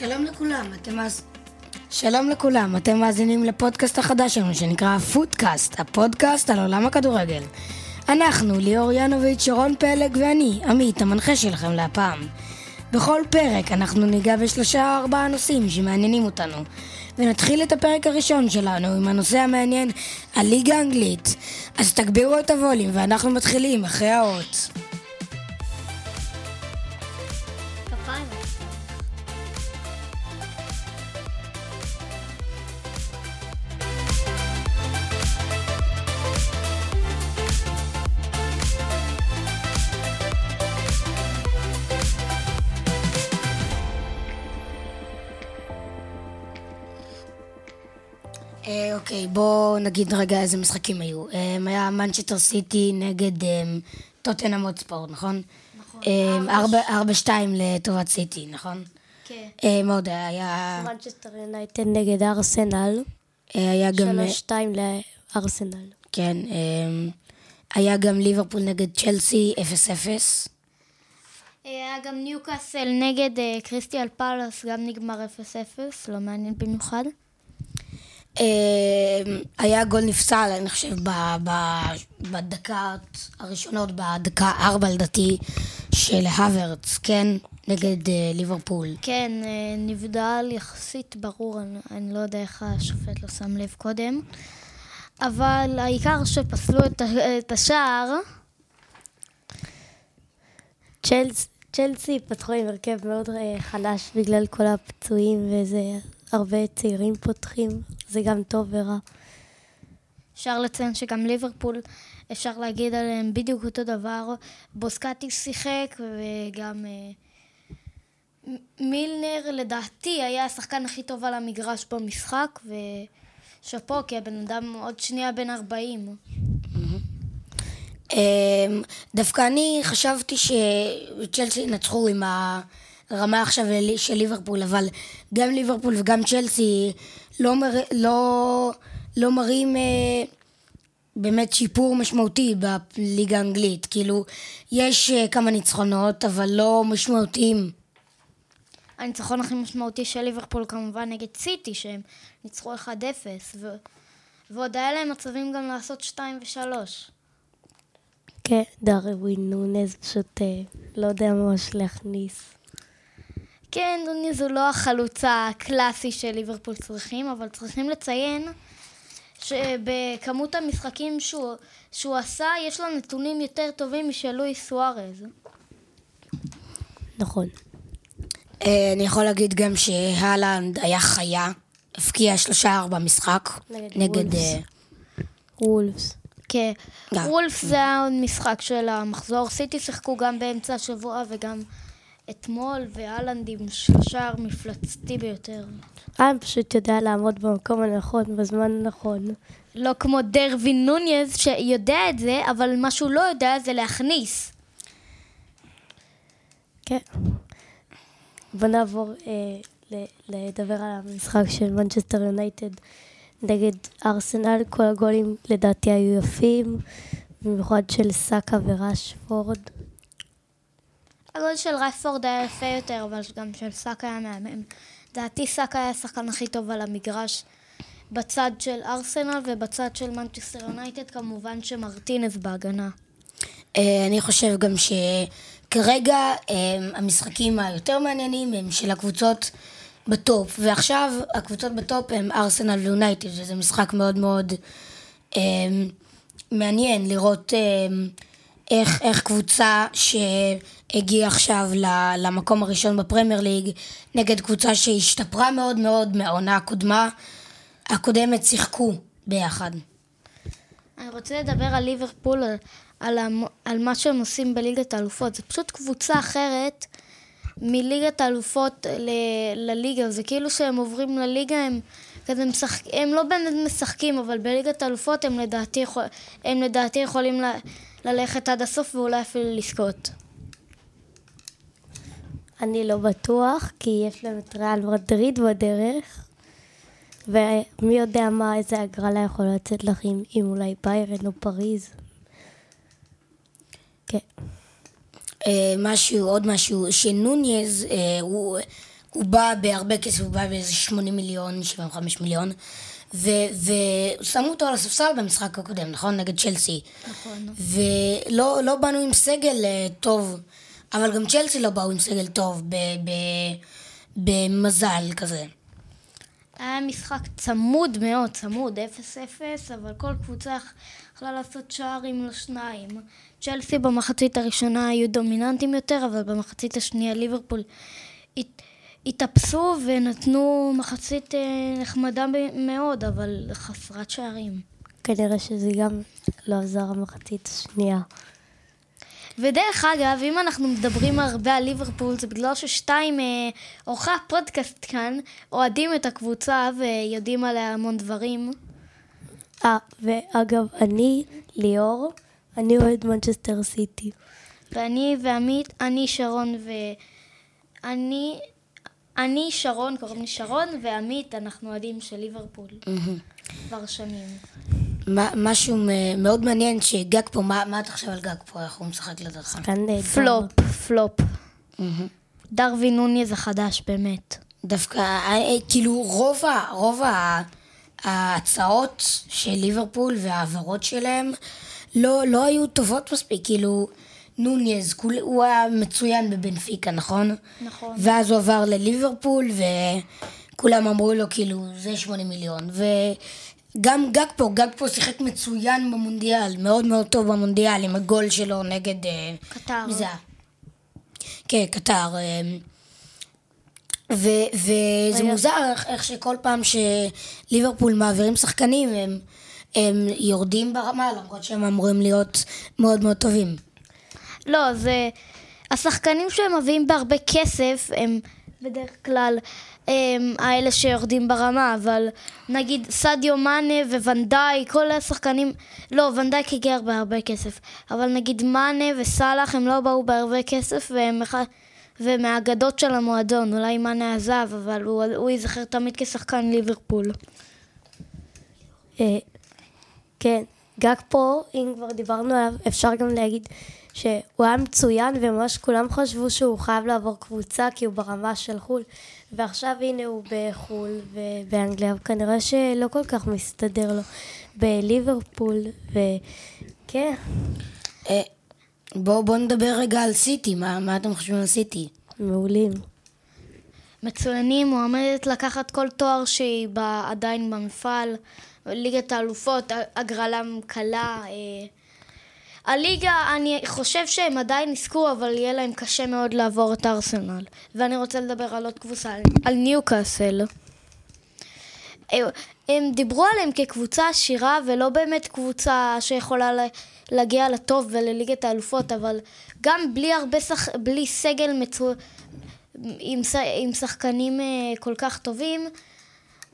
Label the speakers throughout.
Speaker 1: שלום לכולם, אתם אז... שלום לכולם, אתם מאזינים לפודקאסט החדש שלנו שנקרא פודקאסט, הפודקאסט על עולם הכדורגל. אנחנו, ליאור ינוביץ', שרון פלג ואני, עמית, המנחה שלכם להפעם. בכל פרק אנחנו ניגע בשלושה או ארבעה נושאים שמעניינים אותנו. ונתחיל את הפרק הראשון שלנו עם הנושא המעניין, הליגה האנגלית. אז תגבירו את הווליום ואנחנו מתחילים אחרי האות. אוקיי, בואו נגיד רגע איזה משחקים היו. אה, היה מנצ'טר סיטי נגד אה, טוטנאם הוטספורט, נכון?
Speaker 2: נכון.
Speaker 1: ארבע שתיים לטובת סיטי, נכון?
Speaker 2: כן.
Speaker 1: אה, מה עוד היה?
Speaker 3: מנצ'סטר יונייטד נגד ארסנל,
Speaker 1: אה, היה גם...
Speaker 3: שלוש שתיים לארסנל.
Speaker 1: כן. אה, היה גם ליברפול נגד צ'לסי 0-0.
Speaker 2: היה גם ניוקאסל נגד אה, קריסטל פאלאס, גם נגמר 0-0, לא מעניין במיוחד.
Speaker 1: אה, היה גול נפסל, אני חושב, בדקות הראשונות, בדקה ארבע לדעתי, של הוורץ, כן? נגד אה, ליברפול.
Speaker 2: כן, אה, נבדל יחסית ברור, אני, אני לא יודע איך השופט לא שם לב קודם. אבל העיקר שפסלו את, את השער,
Speaker 3: צ'לס- צ'לסי פתחו עם הרכב מאוד אה, חלש בגלל כל הפצועים וזה הרבה צעירים פותחים, זה גם טוב ורע.
Speaker 2: אפשר לציין שגם ליברפול, אפשר להגיד עליהם בדיוק אותו דבר. בוסקטי שיחק וגם אה, מילנר לדעתי היה השחקן הכי טוב על המגרש במשחק ושאפו כי הבן אדם עוד שנייה בן 40.
Speaker 1: אמ, דווקא אני חשבתי שצ'לסי ינצחו עם הרמה עכשיו של ליברפול, אבל גם ליברפול וגם צ'לסי לא, מר... לא... לא מראים אה, באמת שיפור משמעותי בליגה האנגלית. כאילו, יש אה, כמה ניצחונות, אבל לא משמעותיים.
Speaker 2: הניצחון הכי משמעותי של ליברפול כמובן נגד סיטי שהם ניצחו 1-0 ו... ועוד היה להם מצבים גם לעשות 2 ו-3.
Speaker 3: כן, דרווין נונז פשוט אה, לא יודע ממש להכניס.
Speaker 2: כן, נוניז הוא לא החלוץ הקלאסי של ליברפול צריכים, אבל צריכים לציין שבכמות המשחקים שהוא, שהוא עשה, יש לו נתונים יותר טובים משל לואיס סוארז.
Speaker 3: נכון.
Speaker 1: אה, אני יכול להגיד גם שהלנד היה חיה, הבקיע שלושה ארבע משחק.
Speaker 3: נגד. וולפס.
Speaker 1: אה,
Speaker 3: וולפס.
Speaker 2: כן. וולף זה היה עוד משחק של המחזור. סיטי שיחקו גם באמצע השבוע וגם אתמול, ואלנד עם שער מפלצתי ביותר.
Speaker 3: אה, פשוט יודע לעמוד במקום הנכון, בזמן הנכון.
Speaker 2: לא כמו דרווין נוניז שיודע את זה, אבל מה שהוא לא יודע זה להכניס.
Speaker 3: כן. בוא נעבור אה, ל- לדבר על המשחק של מנצ'סטר יונייטד נגד ארסנל. כל הגולים לדעתי היו יפים, במיוחד של סאקה וראשפורד.
Speaker 2: הגול של ראשפורד היה יפה יותר, אבל גם של סאקה היה מהמם. לדעתי סאקה היה השחקן הכי טוב על המגרש בצד של ארסנל ובצד של מנצ'סטר יונייטד, כמובן שמרטינז בהגנה.
Speaker 1: אה, אני חושב גם שכרגע אה, המשחקים היותר מעניינים הם של הקבוצות ב top, ועכשיו הקבוצות ב top הם ארסנל ויונייטד, וזה משחק מאוד מאוד אה, מעניין לראות איך, איך קבוצה שהגיעה עכשיו למקום הראשון בפרמייר ליג נגד קבוצה שהשתפרה מאוד מאוד מהעונה הקודמה, הקודמת שיחקו ביחד.
Speaker 2: אני רוצה לדבר על ליברפול, על, על, על מה שהם עושים בליגת האלופות. זה פשוט קבוצה אחרת מליגת האלופות ל- לליגה. זה כאילו שהם עוברים לליגה, הם כזה משחק... הם לא באמת משחקים, אבל בליגת האלופות הם לדעתי. הם לדעתי יכולים ל... ללכת עד הסוף ואולי אפילו לזכות.
Speaker 3: אני לא בטוח, כי יש להם את ריאל מדריד בדרך, ומי יודע מה, איזה הגרלה יכולה לצאת לך עם, עם אולי ביירן או פריז. כן.
Speaker 1: אה, משהו, עוד משהו, שנוניז, אה, הוא, הוא בא בהרבה כסף, הוא בא באיזה 80 מיליון, 75 מיליון, ושמו אותו על הספסל במשחק הקודם, נכון? נגד צ'לסי.
Speaker 2: נכון.
Speaker 1: ולא לא באנו עם סגל אה, טוב, אבל גם צ'לסי לא באו עם סגל טוב, ב, ב, במזל כזה.
Speaker 2: היה משחק צמוד מאוד, צמוד, 0-0, אבל כל קבוצה יכלה לעשות שערים לשניים. צ'לסי במחצית הראשונה היו דומיננטים יותר, אבל במחצית השנייה ליברפול הת- התאפסו ונתנו מחצית אה, נחמדה מאוד, אבל חסרת שערים.
Speaker 3: כנראה שזה גם לא עזר המחצית השנייה.
Speaker 2: ודרך אגב, אם אנחנו מדברים הרבה על ליברפול, זה בגלל ששתיים אה, עורכי הפודקאסט כאן אוהדים את הקבוצה ויודעים עליה המון דברים.
Speaker 3: אה, ואגב, אני, ליאור, אני אוהד מנצ'סטר סיטי.
Speaker 2: ואני ועמית, אני שרון ו... אני... שרון, קוראים לי שרון, ועמית, אנחנו אוהדים של ליברפול. כבר שנים.
Speaker 1: מה- משהו מאוד מעניין שגג פה, מה, אתה חושב על גג פה? איך הוא משחק לדעתך?
Speaker 2: פלופ, פלופ. דרווין נוניז החדש, באמת.
Speaker 1: דווקא, אה, אה, כאילו, רוב, ה, רוב ה, ההצעות של ליברפול וההעברות שלהם לא, לא היו טובות מספיק, כאילו, נוניז, הוא היה מצוין בבנפיקה, נכון?
Speaker 2: נכון.
Speaker 1: ואז הוא עבר לליברפול, וכולם אמרו לו, כאילו, זה 80 מיליון. וגם גג פה, גג פה שיחק מצוין במונדיאל, מאוד מאוד טוב במונדיאל, עם הגול שלו נגד... אה,
Speaker 2: קטר.
Speaker 1: מי זה היה? כן, קטר. אה, ו- וזה מוזר איך שכל פעם שליברפול מעבירים שחקנים הם, הם יורדים ברמה למרות שהם אמורים להיות מאוד מאוד טובים.
Speaker 2: לא, זה... השחקנים שהם מביאים בהרבה כסף הם בדרך כלל הם האלה שיורדים ברמה, אבל נגיד סדיו מאנה וונדאי, כל השחקנים... לא, ונדייק הגיע בהרבה כסף, אבל נגיד מאנה וסאלח הם לא באו בהרבה כסף והם. ומהאגדות של המועדון, אולי מאנה עזב, אבל הוא, הוא ייזכר תמיד כשחקן ליברפול.
Speaker 3: אה, כן, גג פה, אם כבר דיברנו עליו, אפשר גם להגיד שהוא היה מצוין וממש כולם חשבו שהוא חייב לעבור קבוצה כי הוא ברמה של חו"ל. ועכשיו הנה הוא בחו"ל ובאנגליה וכנראה שלא כל כך מסתדר לו. בליברפול וכן,
Speaker 1: אה, בואו בוא נדבר רגע על סיטי, מה, מה אתם חושבים על סיטי?
Speaker 3: מעולים.
Speaker 2: מצוינים, מועמדת לקחת כל תואר שהיא עדיין במפעל, ליגת האלופות, הגרלה קלה. אה. הליגה, אני חושב שהם עדיין יזכו, אבל יהיה להם קשה מאוד לעבור את ארסנל. ואני רוצה לדבר על עוד קבוצה, על, ניוקאסל. אה, הם דיברו עליהם כקבוצה עשירה ולא באמת קבוצה שיכולה לה- להגיע לטוב ולליגת האלופות, אבל גם בלי הרבה שח... בלי סגל מצו... עם, ש... עם שחקנים אה, כל כך טובים,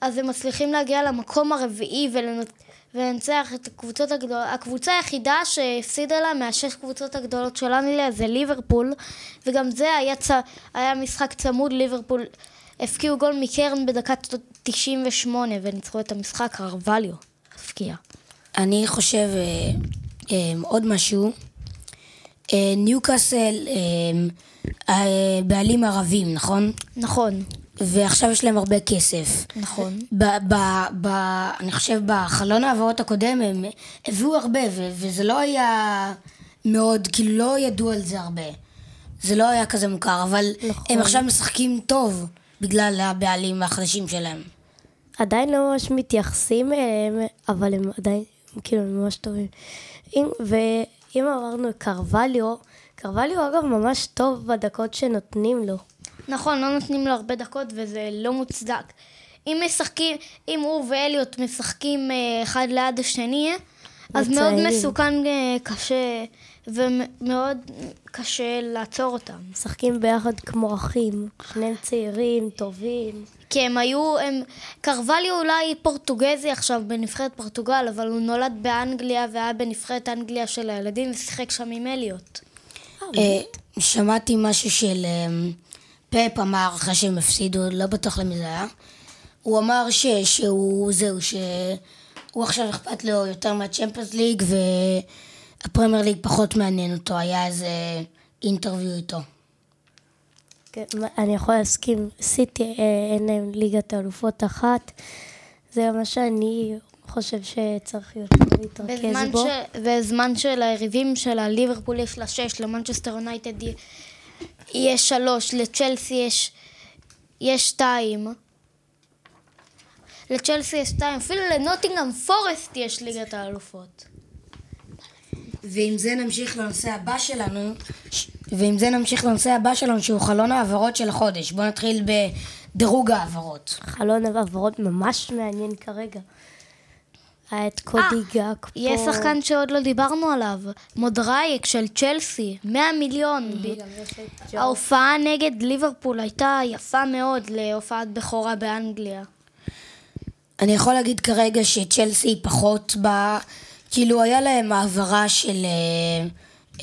Speaker 2: אז הם מצליחים להגיע למקום הרביעי ולנ- ולנצח את הקבוצות הגדולות. הקבוצה היחידה שהפסידה לה מהשש קבוצות הגדולות של אנגליה זה ליברפול, וגם זה היה, צ... היה משחק צמוד, ליברפול הפקיעו גול מקרן בדקה 98 וניצחו את המשחק, קרווליו הפקיע.
Speaker 1: אני חושב אה, אה, עוד משהו, אה, ניוקאסל אה, אה, בעלים ערבים, נכון?
Speaker 2: נכון,
Speaker 1: ועכשיו יש להם הרבה כסף.
Speaker 2: נכון.
Speaker 1: ב, ב, ב, אני חושב בחלון העברות הקודם הם הביאו הרבה, ו, וזה לא היה מאוד, כאילו לא ידעו על זה הרבה. זה לא היה כזה מוכר, אבל
Speaker 3: נכון.
Speaker 1: הם עכשיו משחקים טוב בגלל הבעלים החדשים שלהם.
Speaker 3: עדיין לא ממש מתייחסים אליהם, אבל הם עדיין, כאילו, הם ממש טובים. אם, ואם אמרנו קרווליו, קרווליו אגב ממש טוב בדקות שנותנים לו.
Speaker 2: נכון, לא נותנים לו הרבה דקות וזה לא מוצדק. אם משחקים, אם הוא ואליוט משחקים אה, אחד ליד השני, אז מאוד. מסוכן, אה, קשה, ומאוד קשה לעצור אותם.
Speaker 3: משחקים ביחד כמו אחים, שניהם צעירים, טובים.
Speaker 2: כי הם היו, הם, קרווליו אולי פורטוגזי עכשיו בנבחרת פורטוגל, אבל הוא נולד באנגליה והיה בנבחרת אנגליה של הילדים ושיחק שם עם אליוט.
Speaker 1: אה, שמעתי משהו של פפ אמר אחרי שהם הפסידו, לא בטוח למי זה היה. הוא אמר ש, שהוא, זהו, שהוא עכשיו אכפת לו יותר מהצ'מפיונס ליג והפרמייר ליג פחות מעניין אותו, היה איזה אינטרוויו איתו.
Speaker 3: כן, אני יכולה להסכים, סיטי אה, אין להם ליגת אלופות אחת. זה מה שאני חושב שצריך יותר להתרכז בו.
Speaker 2: ש... בזמן שליריבים שלה, ליברפול יש לה שש, למנצ'סטר יונייטד יש שלוש, לצ'לסי יש, יש שתיים. לצ'לסי יש שתיים, אפילו לנוטינגאם פורסט יש ליגת האלופות.
Speaker 1: ועם זה נמשיך לנושא הבא שלנו, ועם זה נמשיך לנושא הבא שלנו, שהוא חלון העברות של החודש. בואו נתחיל בדירוג העברות.
Speaker 3: חלון העברות ממש מעניין כרגע. היה את קודי גג פה.
Speaker 2: אה, יש שחקן שעוד לא דיברנו עליו, מודרייק של צ'לסי, 100 מיליון.
Speaker 3: ג'ו.
Speaker 2: ההופעה נגד ליברפול הייתה יפה מאוד להופעת בכורה באנגליה.
Speaker 1: אני יכול להגיד כרגע שצ'לסי פחות ב... כאילו היה להם העברה של אה,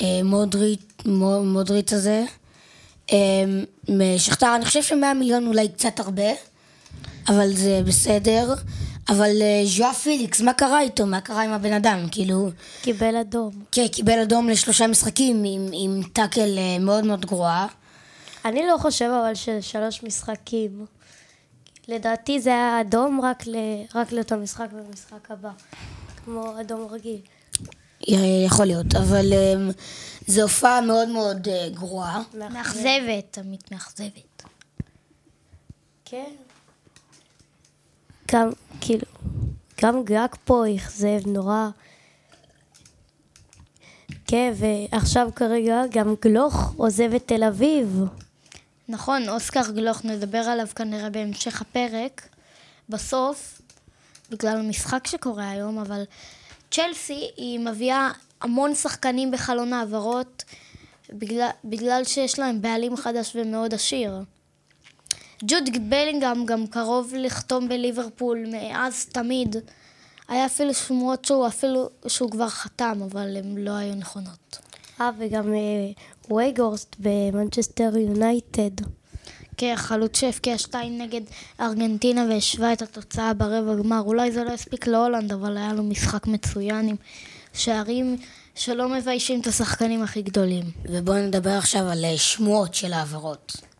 Speaker 1: אה, מודריט, מו- מודריט הזה. אה, משכתר, אני חושב שמאה מיליון אולי קצת הרבה, אבל זה בסדר. אבל אה, ז'ואר פיליקס, מה קרה איתו? מה קרה עם הבן אדם? כאילו,
Speaker 3: קיבל אדום.
Speaker 1: כן, קיבל אדום לשלושה משחקים עם, עם טאקל אה, מאוד מאוד גרועה.
Speaker 3: אני לא חושב אבל ששלוש משחקים. לדעתי זה היה אדום רק, ל... רק לאותו משחק במשחק הבא. כמו אדום רגיל.
Speaker 1: יכול להיות, אבל אה, זו הופעה מאוד מאוד אה, גרועה.
Speaker 2: מאכזבת, תמיד מאכזבת.
Speaker 3: כן. גם, כאילו, גם גג פה אכזב נורא. כן, ועכשיו כרגע גם גלוך עוזב את תל אביב.
Speaker 2: נכון, אוסקר גלוך, נדבר עליו כנראה בהמשך הפרק, בסוף, בגלל המשחק שקורה היום, אבל צ'לסי היא מביאה המון שחקנים בחלון העברות, בגלל, בגלל שיש להם בעלים חדש ומאוד עשיר. ג'וד בלינגהם גם קרוב לחתום בליברפול מאז תמיד. היה אפילו שמועות שהוא אפילו, שהוא כבר חתם, אבל הן לא היו נכונות.
Speaker 3: אה, וגם אה, וייגורסט במנצ'סטר יונייטד.
Speaker 2: כן, חלוץ שהבקיע שתיים נגד ארגנטינה והשווה את התוצאה ברבע גמר. אולי זה לא הספיק להולנד, אבל היה לו משחק מצוין עם שערים שלא מביישים את השחקנים הכי גדולים.
Speaker 1: ובואו נדבר עכשיו על אה, שמועות של העברות.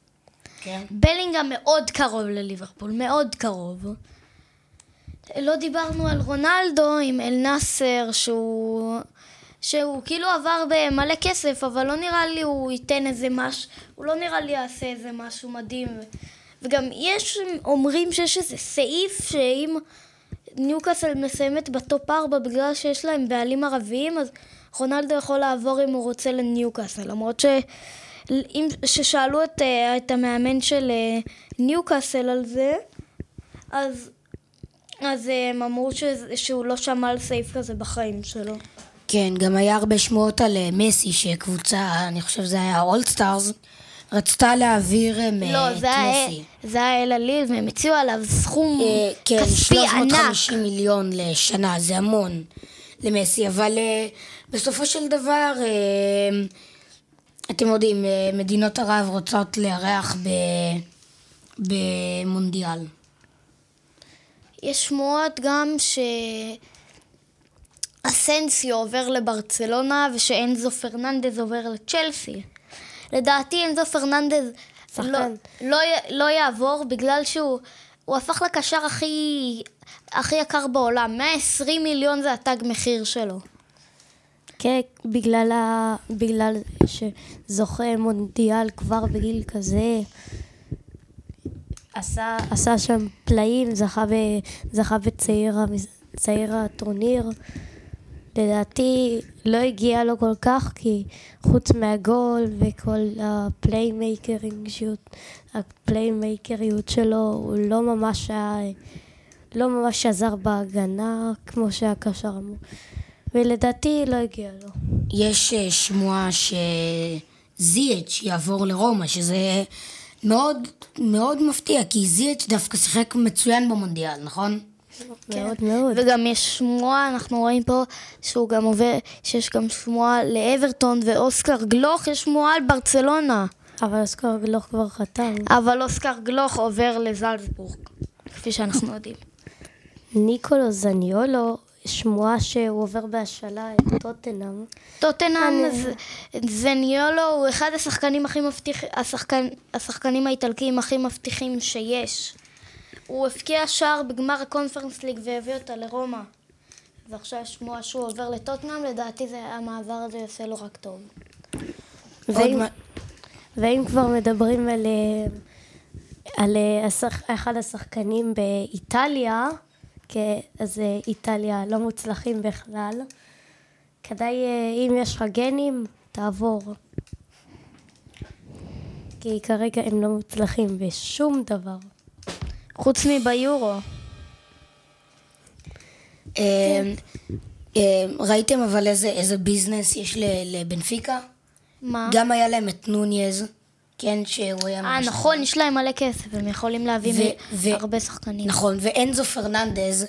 Speaker 1: כן.
Speaker 2: בלינגהם מאוד קרוב לליברפול, מאוד קרוב. לא דיברנו על רונלדו עם אל נאסר, שהוא... שהוא כאילו עבר במלא כסף, אבל לא נראה לי הוא ייתן איזה משהו, הוא לא נראה לי יעשה איזה משהו מדהים. וגם יש, אומרים שיש איזה סעיף שאם ניוקאסל מסיימת בטופ 4 בגלל שיש להם בעלים ערביים, אז רונלדו יכול לעבור אם הוא רוצה לניוקאסל. למרות ש... ששאלו את, אה, את המאמן של אה, ניוקאסל על זה, אז, אז אה, הם אמרו שזה- שהוא לא שמע על סעיף כזה בחיים שלו.
Speaker 1: כן, גם היה הרבה שמועות על מסי, שקבוצה, אני חושב שזה היה אולסטארס, רצתה להעביר
Speaker 2: לא,
Speaker 1: את
Speaker 2: זה
Speaker 1: מסי.
Speaker 2: זה היה אל הילאל, והם הציעו עליו סכום
Speaker 1: אה, כן,
Speaker 2: כספי ענק.
Speaker 1: 350 מיליון לשנה, זה המון למסי, אבל אה, בסופו של דבר, אה, אתם יודעים, אה, מדינות ערב רוצות לארח ב- במונדיאל.
Speaker 2: יש שמועות גם שאסנסיו עובר לברצלונה ושאנזו פרננדז עובר לצ'לסי. לדעתי אנזו פרננדז. לא, לא, לא יעבור בגלל שהוא הוא הפך לקשר הכי, הכי יקר בעולם. 120 מיליון זה התג מחיר שלו.
Speaker 3: כן, בגלל, ה... בגלל שזוכה מונדיאל כבר בגיל כזה, עשה, עשה שם פלאים, זכה, ב... זכה בצעיר צעיר הטורניר. לדעתי לא הגיע לו כל כך, כי חוץ מהגול וכל ה playmakering, הפליימייקריות שלו, הוא לא ממש היה, לא ממש עזר בהגנה כמו שהקשר אמור. ולדעתי לא הגיע לו.
Speaker 1: יש אה, שמועה שזיאץ' יעבור לרומא, שזה מאוד מאוד מפתיע, כי זיאץ' דווקא שיחק מצוין במונדיאל, נכון?
Speaker 3: מאוד מאוד.
Speaker 2: וגם יש שמועה, אנחנו רואים פה שהוא גם עובר, שיש גם שמועה לאברטון ואוסקר גלוך, יש שמועה על ברצלונה.
Speaker 3: אבל אוסקר גלוך כבר חתם.
Speaker 2: אבל אוסקר גלוך עובר לזלצבורג, כפי שאנחנו יודעים.
Speaker 3: ניקולו זניולו שמועה שהוא עובר בהשאלה את טוטנאם.
Speaker 2: טוטנאם זניולו הוא אחד השחקנים הכי מבטיחים, השחקן, השחקנים האיטלקיים הכי מבטיחים שיש. הוא הבקיע שער בגמר הקונפרנס ליג והביא אותה לרומא. ועכשיו יש שמועה שהוא עובר לטוטנאם, לדעתי זה, המעבר הזה יעשה לו רק טוב.
Speaker 3: ואם, ואם כבר מדברים על, אה, על אה, השח, אחד השחקנים באיטליה, אז אה, איטליה לא מוצלחים בכלל, כדאי, אה, אם יש לך גנים, תעבור. כי כרגע הם לא מוצלחים בשום דבר.
Speaker 2: חוץ מביורו.
Speaker 1: אה, אה, ראיתם אבל איזה, ביזנס יש לבנפיקה?
Speaker 2: מה?
Speaker 1: גם היה להם את נוניז, כן, שהוא היה...
Speaker 2: אה, נכון, יש להם מלא כסף, הם יכולים להביא
Speaker 1: ו-
Speaker 2: מ-
Speaker 1: ו-
Speaker 2: הרבה שחקנים.
Speaker 1: נכון, ואנזו פרננדז,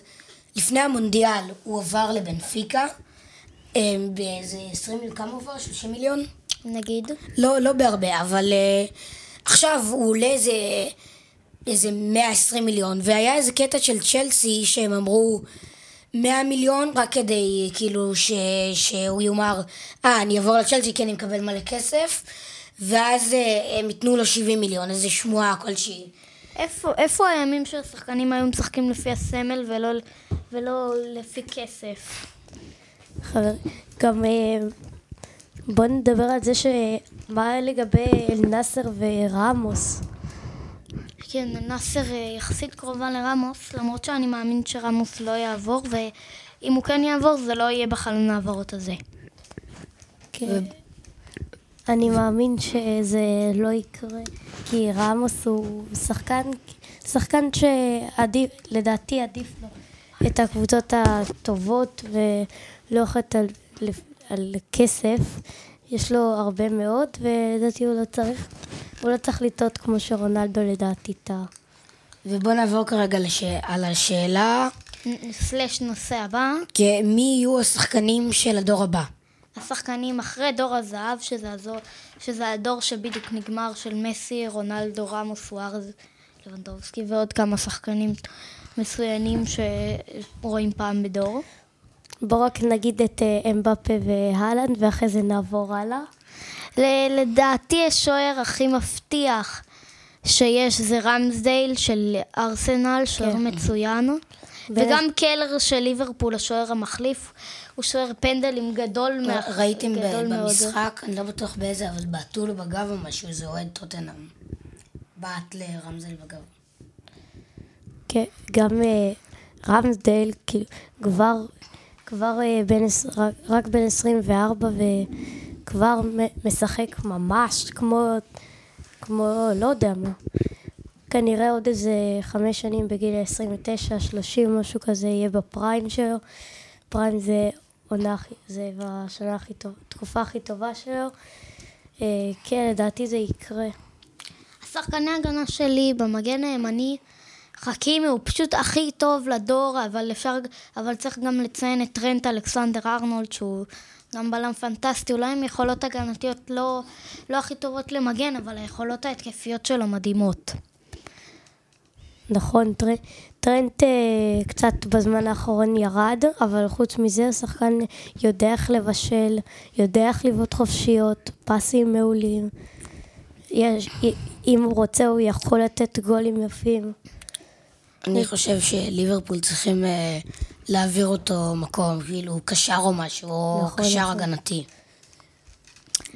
Speaker 1: לפני המונדיאל הוא עבר לבנפיקה, אה, באיזה 20, כמה הוא עבר? 30 מיליון?
Speaker 2: נגיד.
Speaker 1: לא, לא בהרבה, אבל uh, עכשיו הוא עולה איזה, איזה 120 מיליון, והיה איזה קטע של צ'לסי שהם אמרו 100 מיליון רק כדי כאילו ש, שהוא יאמר, אה, אני אעבור לצ'לסי כי אני מקבל מלא כסף, ואז uh, הם ייתנו לו 70 מיליון, איזה שמועה כלשהי.
Speaker 2: איפה, איפה הימים שהשחקנים היו משחקים לפי הסמל ולא, ולא לפי כסף?
Speaker 3: חבר, גם אה, בוא נדבר על זה שמה לגבי אל-נאסר ורמוס.
Speaker 2: כן, נאסר אה, יחסית קרובה לרמוס, למרות שאני מאמין שרמוס לא יעבור, ואם הוא כן יעבור זה לא יהיה בחלון העברות הזה.
Speaker 3: כן. אני מאמין שזה לא יקרה, כי רמוס הוא שחקן, שחקן שעדיף, לדעתי עדיף לו את הקבוצות הטובות ולא אוכלת על, על כסף. יש לו הרבה מאוד, ולדעתי הוא לא צריך, הוא לא צריך לטעות כמו שרונלדו לדעתי טעה.
Speaker 1: ובואו נעבור כרגע לש... על השאלה,
Speaker 2: סלש נושא הבא,
Speaker 1: כי מי יהיו השחקנים של הדור הבא?
Speaker 2: השחקנים אחרי דור הזהב, שזה, הזו, שזה הדור שבדיוק נגמר של מסי, רונלדו, רמוס, סוארז, לבנדובסקי ועוד כמה שחקנים מצוינים שרואים פעם בדור.
Speaker 3: בואו רק נגיד את אה, אמבפה והלנד, ואחרי זה נעבור הלאה.
Speaker 2: ל- לדעתי השוער הכי מבטיח שיש זה רמסדייל של ארסנל, שוער
Speaker 3: כן.
Speaker 2: מצוין. וגם קלר של ליברפול, השוער המחליף, הוא שוער פנדלים גדול, מה-
Speaker 1: ראיתם
Speaker 2: גדול מאוד.
Speaker 1: במשחק, אני לא בטוח באיזה, אבל בעטו לו בגב או משהו, זה אוהד טוטנאם. בעט לרמזל בגב.
Speaker 3: כן, גם אה, רמסדייל, כאילו, כבר, כבר אה, עש- רק, רק בן 24 וכבר משחק ממש כמו, כמו, לא יודע מה. כנראה עוד איזה חמש שנים בגיל 29, 30, משהו כזה, יהיה בפריים שלו. פריים זה עונה, זה בשנה הכי טובה, תקופה הכי טובה שלו. אה, כן, לדעתי זה יקרה.
Speaker 2: השחקני הגנה שלי במגן הימני, חכימי הוא פשוט הכי טוב לדור, אבל אפשר, אבל צריך גם לציין את טרנט אלכסנדר ארנולד, שהוא גם בלם פנטסטי, אולי עם יכולות הגנתיות לא, לא הכי טובות למגן, אבל היכולות ההתקפיות שלו מדהימות.
Speaker 3: נכון, טר, טרנט אה, קצת בזמן האחרון ירד, אבל חוץ מזה השחקן יודע איך לבשל, יודע איך לבעוט חופשיות, פסים מעולים. יש, אם הוא רוצה הוא יכול לתת גולים יפים.
Speaker 1: אני חושב שליברפול צריכים אה, להעביר אותו מקום, כאילו קשר או משהו, או
Speaker 3: נכון,
Speaker 1: קשר
Speaker 3: נכון.
Speaker 1: הגנתי.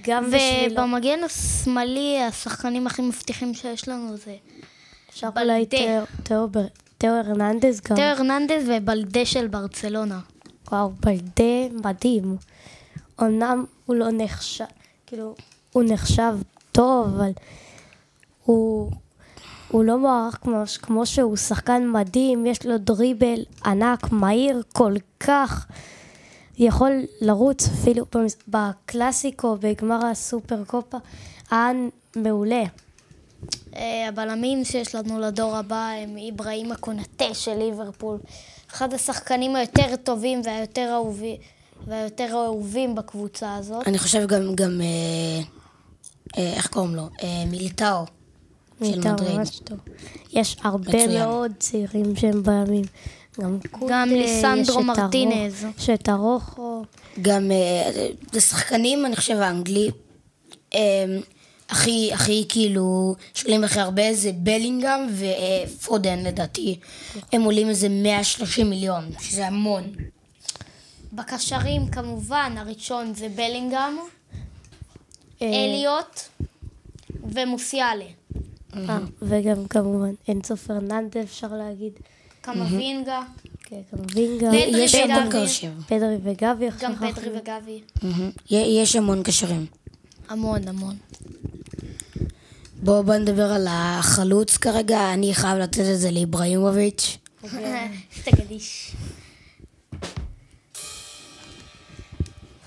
Speaker 3: גם.
Speaker 2: ובמגן השמאלי, השחקנים הכי מבטיחים שיש לנו זה
Speaker 3: אפשר אולי. תאו- הרננדז גם.
Speaker 2: תאו הרננדז ובלדה של ברצלונה.
Speaker 3: וואו, בלדה מדהים. אמנם הוא לא נחשב, כאילו, הוא נחשב טוב, אבל הוא, הוא לא מוערך כמו, כמו שהוא שחקן מדהים, יש לו דריבל ענק, מהיר כל כך. יכול לרוץ אפילו בקלאסיקו, בגמר הסופר קופה, היה מעולה.
Speaker 2: אה, הבלמים שיש לנו לדור הבא הם איברהים הקונטה של ליברפול. אחד השחקנים היותר טובים והיותר אהובים, והיותר אהובים בקבוצה הזאת.
Speaker 1: אני חושב גם, גם אה, אה, איך קוראים לו? אה, מיליטאו מדריד.
Speaker 3: ממש טוב. יש הרבה
Speaker 1: מצוין.
Speaker 3: מאוד צעירים שהם בלמים. גם קוטה,
Speaker 2: גם ליסנדרו מרטינז.
Speaker 3: הרוח- יש את הרוחו. גם
Speaker 1: גם אה, זה שחקנים, אני חושב, האנגלי, אה, הכי, הכי כאילו, שעולים הכי הרבה זה בלינגהם ופודן לדעתי. הם עולים איזה 130 מיליון, שזה המון.
Speaker 2: בקשרים כמובן, הראשון זה בלינגהם,
Speaker 3: אה,
Speaker 2: אליוט ומוסיאלה.
Speaker 3: אה, וגם כמובן אנסו פרננדה אפשר להגיד.
Speaker 2: קמבינגה,
Speaker 3: כן.
Speaker 2: פדרי
Speaker 1: יש המון
Speaker 2: וגבי.
Speaker 1: קשרים.
Speaker 3: פדרי וגבי.
Speaker 2: גם פדרי וגבי.
Speaker 1: יש המון קשרים.
Speaker 2: המון המון.
Speaker 1: בואו בוא נדבר על החלוץ כרגע, אני חייב לתת את זה לאיבראימוביץ'.
Speaker 2: סטגדיש.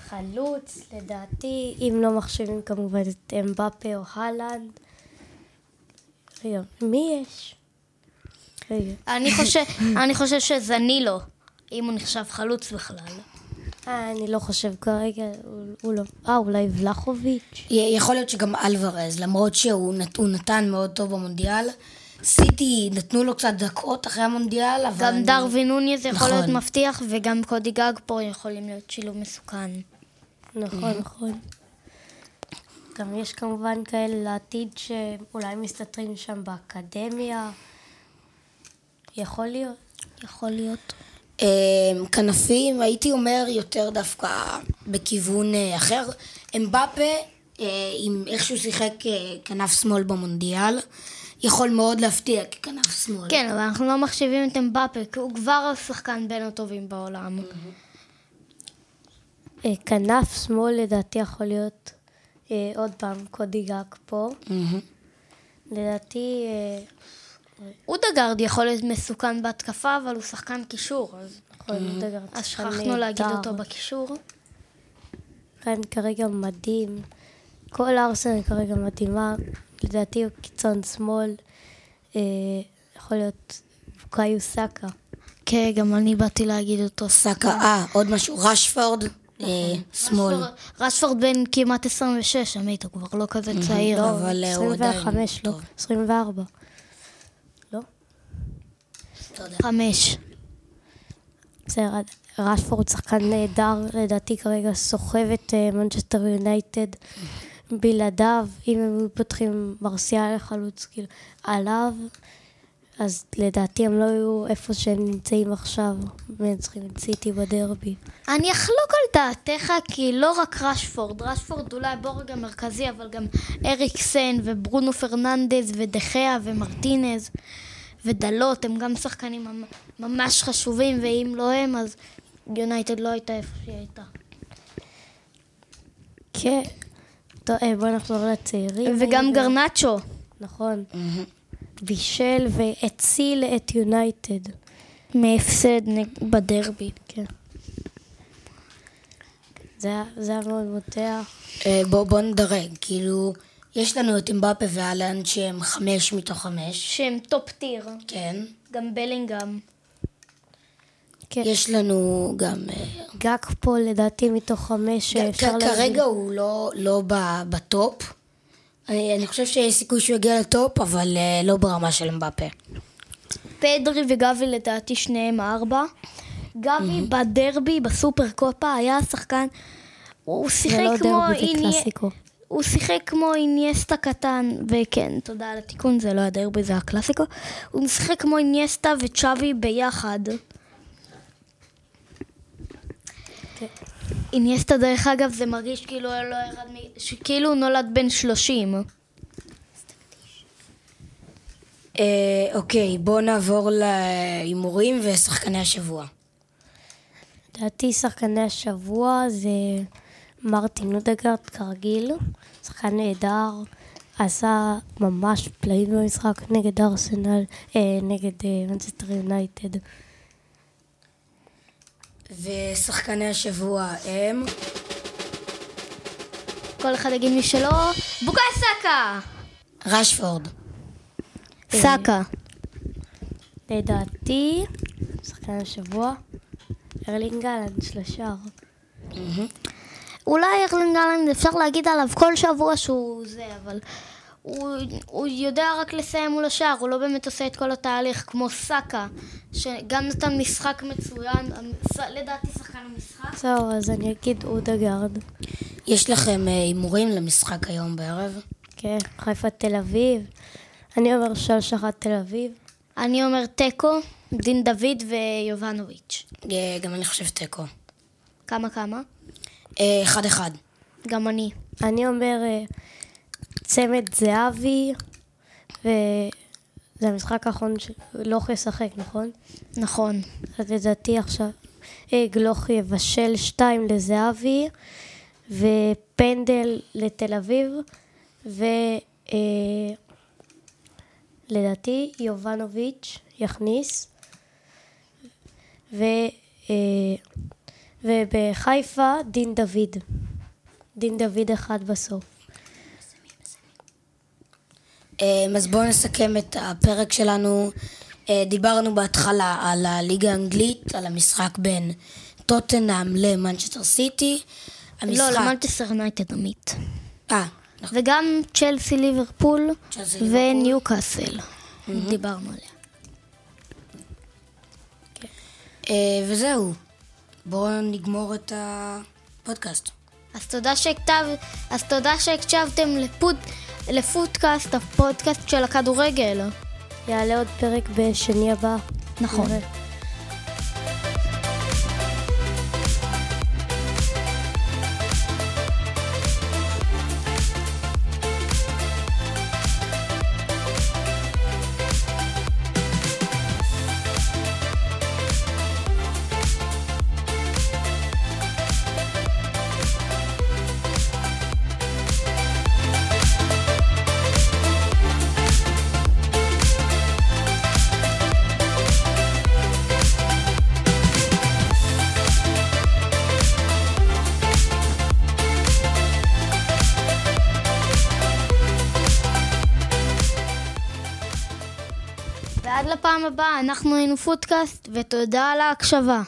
Speaker 3: חלוץ, לדעתי, אם לא מחשיבים כמובן את אמבפה או הלנד. רגע, מי יש? רגע.
Speaker 2: אני חושב, אני חושב שזנילו, אם הוא נחשב חלוץ בכלל.
Speaker 3: אה, אני לא חושב כרגע, הוא, הוא לא... אה, אולי ולחוביץ'?
Speaker 1: יכול להיות שגם אלוורז, למרות שהוא נת, נתן מאוד טוב במונדיאל. סיטי נתנו לו קצת דקות אחרי המונדיאל, אבל...
Speaker 2: גם דרווין נוניז יכול להיות
Speaker 1: נכון.
Speaker 2: מבטיח, וגם קודי גג פה יכולים להיות שילוב מסוכן.
Speaker 3: נכון, נכון. גם יש כמובן כאלה לעתיד שאולי מסתתרים שם באקדמיה. יכול להיות.
Speaker 2: יכול להיות.
Speaker 1: אה, כנפים, הייתי אומר יותר דווקא בכיוון אה, אחר. אמבפה, אה, עם איך שהוא שיחק אה, כנף שמאל במונדיאל, יכול מאוד להפתיע ככנף שמאל.
Speaker 2: כן, אבל אנחנו לא מחשיבים את אמבפה, כי הוא כבר השחקן בין הטובים בעולם.
Speaker 3: כנף שמאל לדעתי יכול להיות עוד פעם קודי גג פה. לדעתי,
Speaker 2: אודגרד יכול להיות מסוכן בהתקפה, אבל הוא שחקן קישור, אז,
Speaker 3: גם
Speaker 2: אז שכחנו להגיד. אותו בקישור.
Speaker 3: כאן כרגע מדהים. כל ארסנל כרגע מדהימה. לדעתי הוא קיצון שמאל. אה, יכול להיות בוקאיו סאקה.
Speaker 2: כן, גם אני באתי להגיד אותו.
Speaker 1: סאקה, אה, עוד משהו, רשפורד, אה, שמאל.
Speaker 2: רשפורד- בן כמעט 26, עמית, הוא כבר לא כזה צעיר.
Speaker 1: לא, אבל הוא עדיין
Speaker 3: 25, לא,
Speaker 1: טוב.
Speaker 3: 24.
Speaker 2: חמש.
Speaker 3: בסדר, רשפורד שחקן נהדר, לדעתי כרגע סוחב את מנצ'סטר יונייטד בלעדיו, אם הם היו פותחים מרסיאל לחלוץ, כאילו, עליו, אז לדעתי הם לא היו איפה שהם נמצאים עכשיו, מנצחים את סיטי בדרבי.
Speaker 2: אני אחלוק על דעתך, כי לא רק רשפורד, רשפורד אולי הבורג המרכזי, אבל גם אריקסן וברונו פרננדז ודחיה ומרטינז ודלות, הם גם שחקנים ממ- ממש חשובים, ואם לא הם, אז יונייטד לא הייתה איפה שהיא הייתה.
Speaker 3: כן. טוב, אה, בוא נחזור לצעירים.
Speaker 2: וגם
Speaker 3: רגע.
Speaker 2: גרנאצ'ו.
Speaker 3: נכון. בישל והציל את יונייטד.
Speaker 2: מהפסד בדרבי.
Speaker 3: כן. זה היה- מאוד מותח.
Speaker 1: אה, בוא, בוא נדרג, כאילו, יש לנו את אמבפה והאלנד שהם חמש מתוך חמש,
Speaker 2: שהם top tier.
Speaker 1: כן.
Speaker 2: גם בלינגהם.
Speaker 3: כן.
Speaker 1: יש לנו גם... אה,
Speaker 3: גאקפו לדעתי מתוך חמש שאפשר
Speaker 1: כ- כרגע הוא לא, לא ב- ב top. אני, אני חושב שיש סיכוי שהוא יגיע ל top, אבל אה, לא ברמה של אמבפה.
Speaker 2: פדרי וגבי לדעתי שניהם ארבע. גבי בדרבי, בסופר קופה, היה שחקן... הוא שיחק
Speaker 3: זה לא
Speaker 2: כמו...
Speaker 3: דרבי, זה קלאסיקו.
Speaker 2: הוא שיחק כמו אינייסטה קטן, וכן, תודה על התיקון, זה לא היה דרבי, זה היה קלאסיקו. הוא שיחק כמו אינייסטה וצ'אבי ביחד.
Speaker 3: כן.
Speaker 2: אינייסטה, דרך אגב, זה מרגיש כאילו היה לו אחד מ... שכאילו הוא נולד בן 30.
Speaker 1: אה, אוקיי, בואו נעבור להימורים ושחקני השבוע.
Speaker 3: לדעתי שחקני השבוע זה מרטין נודגרד כרגיל, שחקן נהדר, עשה ממש פלאים במשחק נגד ארסנל, אה, נגד אה, מנצ'סטר יונייטד.
Speaker 1: ושחקני השבוע הם...
Speaker 2: כל אחד יגיד משלו, בוקאי סאקה!
Speaker 1: רשפורד.
Speaker 2: סאקה.
Speaker 3: לדעתי, שחקן השבוע, ארלינג הולנד, שלושה.
Speaker 2: אולי ארלינג הולנד אפשר להגיד עליו כל שבוע שהוא זה, אבל הוא, הוא יודע רק לסיים מול השער, הוא לא באמת עושה את כל התהליך, כמו סאקה, שגם נתן משחק מצוין, לדעתי שחקן המשחק.
Speaker 3: זהו, אז אני אגיד אודגרד.
Speaker 1: יש לכם אה, הימורים למשחק היום בערב?
Speaker 3: כן, חיפה תל אביב. אני אומר שלוש אחת תל אביב.
Speaker 2: אני אומר תיקו, דין דוד ויובנוביץ'.
Speaker 1: אה, גם אני חושב תיקו.
Speaker 2: כמה כמה?
Speaker 1: אה, אחד אחד.
Speaker 2: גם אני.
Speaker 3: אני אומר אה, צמד זהבי, וזה המשחק האחרון שגלוך ישחק, נכון?
Speaker 2: נכון.
Speaker 3: אז לדעתי עכשיו גלוך יבשל שתיים לזהבי, ופנדל לתל אביב, ולדעתי יובנוביץ' יכניס, ו... ובחיפה דין דוד. דין דוד אחד בסוף.
Speaker 1: אמ, אז בואו נסכם את הפרק שלנו. אה, דיברנו בהתחלה על הליגה האנגלית, על המשחק בין טוטנאם למנצ'סטר סיטי.
Speaker 2: המשחק... לא, למנצ'סטר יונייטד עמית.
Speaker 1: אה, נכון.
Speaker 2: וגם צ'לסי ליברפול וניוקאסל. דיברנו עליה.
Speaker 1: כן. אה, וזהו. בואו נגמור את הפודקאסט.
Speaker 2: אז תודה, שהקטב, אז תודה שהקשבתם לפוד, לפודקאסט, הפודקאסט של הכדורגל.
Speaker 3: יעלה עוד פרק בשני הבא.
Speaker 2: נכון. נראה. אנחנו היינו פודקאסט, ותודה על ההקשבה.